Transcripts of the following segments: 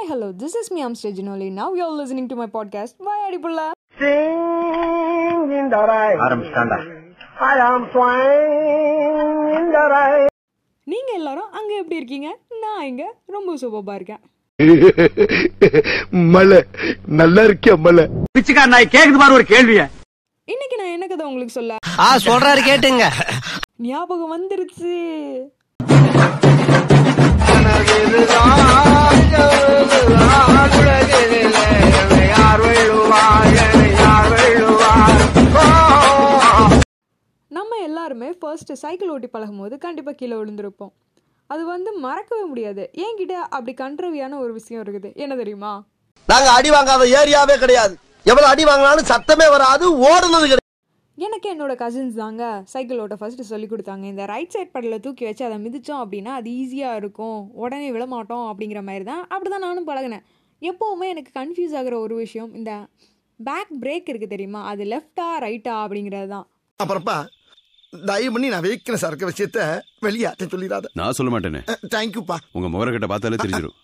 Hi, hello, this is me, I'm Stajinoli. Now you're listening to my podcast, Why Adipulla? Sing in the rain. ஆரம்பிச்சிட்டாண்டா I am swine in the rain. நீங்க எல்லாரும் அங்க எப்படி இருக்கீங்க? நான் இங்க ரொம்ப சூப்பரா இருக்கேன். மலை. நல்லா இருக்கியா மலை? பிச்சுக்கார நாய் கேக்குது பாரு ஒரு கேள்விய. இன்னைக்கு நான் என்ன கதை உங்களுக்கு சொல்ல? ஆ சொல்றாரு கேட்டுங்க. ஞாபகம் வந்துருச்சு. எல்லாருமே ஃபர்ஸ்ட் சைக்கிள் ஓட்டி பழகும் போது கண்டிப்பா கீழே விழுந்திருப்போம். அது வந்து மறக்கவே முடியாது. என்கிட்ட அப்படி கண்ட்ரவியான ஒரு விஷயம் இருக்குது. என்ன தெரியுமா? நாங்க அடி வாங்காத ஏரியாவே கிடையாது. எவ்வளவு அடி வாங்கினாலும் சத்தமே வராது ஓடுனது கிடையாது. எனக்கு என்னோட கசின்ஸ் தாங்க சைக்கிள் ஓட்ட ஃபர்ஸ்ட் சொல்லி கொடுத்தாங்க. இந்த ரைட் சைட் படலில் தூக்கி வச்சு அதை மிதிச்சோம் அப்படின்னா அது ஈஸியாக இருக்கும். உடனே விழமாட்டோம் அப்படிங்கிற மாதிரி தான். அப்படி தான் நானும் பழகினேன். எப்போவுமே எனக்கு கன்ஃபியூஸ் ஆகுற ஒரு விஷயம் இந்த பேக் பிரேக் இருக்குது தெரியுமா? அது லெஃப்டா ரைட்டா அப்படிங்கிறது தான். அப்புறப்பா தயவு பண்ணி நான் வீக்னஸ் இருக்க விஷயத்த வெளியாட்ட சொல்லிடாத. நான் சொல்ல மாட்டேனே. தேங்க்யூப்பா உங்க முகரக்கட்ட பார்த்தாலே தெரிஞ்சிடும்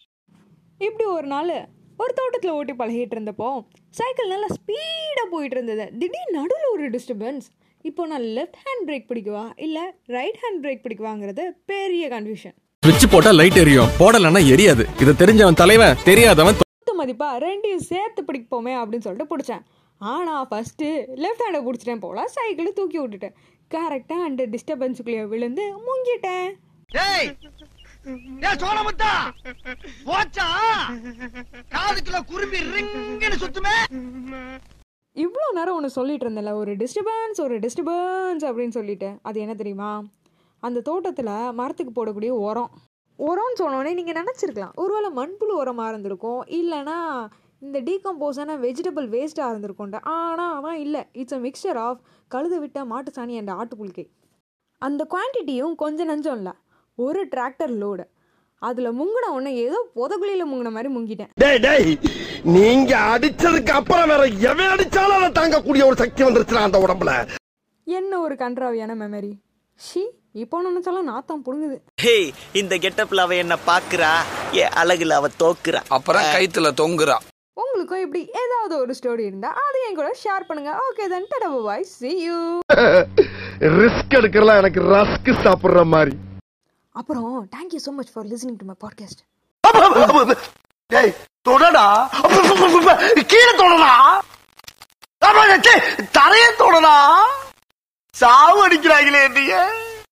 இப்படி ஒரு நாள் ஒரு தோட்டத்தில் ஓட்டி பழகிட்டு இருந்தப்போ சைக்கிள் நல்லா ஸ்பீடாக போயிட்டு இருந்தது. திடீர்னு நடுவில் ஒரு டிஸ்டர்பன்ஸ் இப்போ நான் லெஃப்ட் ஹேண்ட் பிரேக் பிடிக்கவா? இல்லை ரைட் ஹேண்ட் பிரேக் பிடிக்குவாங்கிறது பெரிய கன்ஃபியூஷன் சுவிட்ச் போட்டா லைட் எரியும். போடலன்னா எரியாது. இது தெரிஞ்சவன் தலைவன் தெரியாதவன் பத்து மதிப்பா ரெண்டையும் சேர்த்து பிடிப்போமே அப்படின்னு சொல்லிட்டு பிடிச்சேன். ஆனால் ஃபஸ்ட்டு லெஃப்ட் ஹேண்டை பிடிச்சிட்டேன் போல சைக்கிள் தூக்கி விட்டுட்டேன். கரெக்டாக அந்த டிஸ்டர்பன்ஸுக்குள்ளேயே விழுந்து முங்கிட்டேன். சோழமுத்தா போச்சா? காதுக்குள்ள குரும்பி ரிங்குன்னு சுத்துமே. இவ்வளோ நேரம் ஒன்று சொல்லிட்டு இருந்தேன்ல ஒரு டிஸ்டர்பன்ஸ் ஒரு டிஸ்டர்பன்ஸ் அப்படின்னு சொல்லிட்டு அது என்ன தெரியுமா? அந்த தோட்டத்தில் மரத்துக்கு போடக்கூடிய உரம். உரம்னு சொன்னோடனே நீங்கள் நினச்சிருக்கலாம். ஒருவேளை மண்புழு உரமாக இருந்திருக்கும். இல்லைன்னா இந்த டீகம்போஸான வெஜிடபிள் வேஸ்ட்டாக இருந்திருக்கும்ட்ட ஆனால் ஆனால் இல்லை. இட்ஸ் அ மிக்சர் ஆஃப் கழுத விட்ட மாட்டு சாணி அண்ட் ஆட்டுப்புழுக்கை. அந்த குவான்டிட்டியும் கொஞ்சம் நஞ்சம் இல்லை ஒரு டிராக்டர் லோடு அதில் முங்கின உடனே ஏதோ புதகுழியில் முங்கின மாதிரி முங்கிட்டேன். டேய் டேய் நீங்க அடிச்சதுக்கு அப்புறம் வேற எவன் அடிச்சாலும் அதை தாங்கக்கூடிய ஒரு சக்தி வந்துருச்சுடா அந்த உடம்புல. என்ன ஒரு கன்றாவியான மெமரி ஷி இப்போ நினச்சாலும் நாத்தம் புடுங்குது. ஹேய் இந்த கெட்டப்ல அவ என்ன பாக்குறா? என் அழகுல அவ தோக்குறா. அப்புறம் கைத்துல தொங்குறா. உங்களுக்கும் இப்படி ஏதாவது ஒரு ஸ்டோரி இருந்தா அதை என் கூட ஷேர் பண்ணுங்க. ஓகே தென் டடா பாய் see you. ரிஸ்க் எடுக்கலாம் எனக்கு ரஸ்க் சாப்பிடுற மாதிரி. அப்புறம் thank you so much for listening to my podcast டேய் தொடடா. கீழே தொடடா. தரைய தொடடா. சாவு அடிக்கிறாங்களே என்னைய.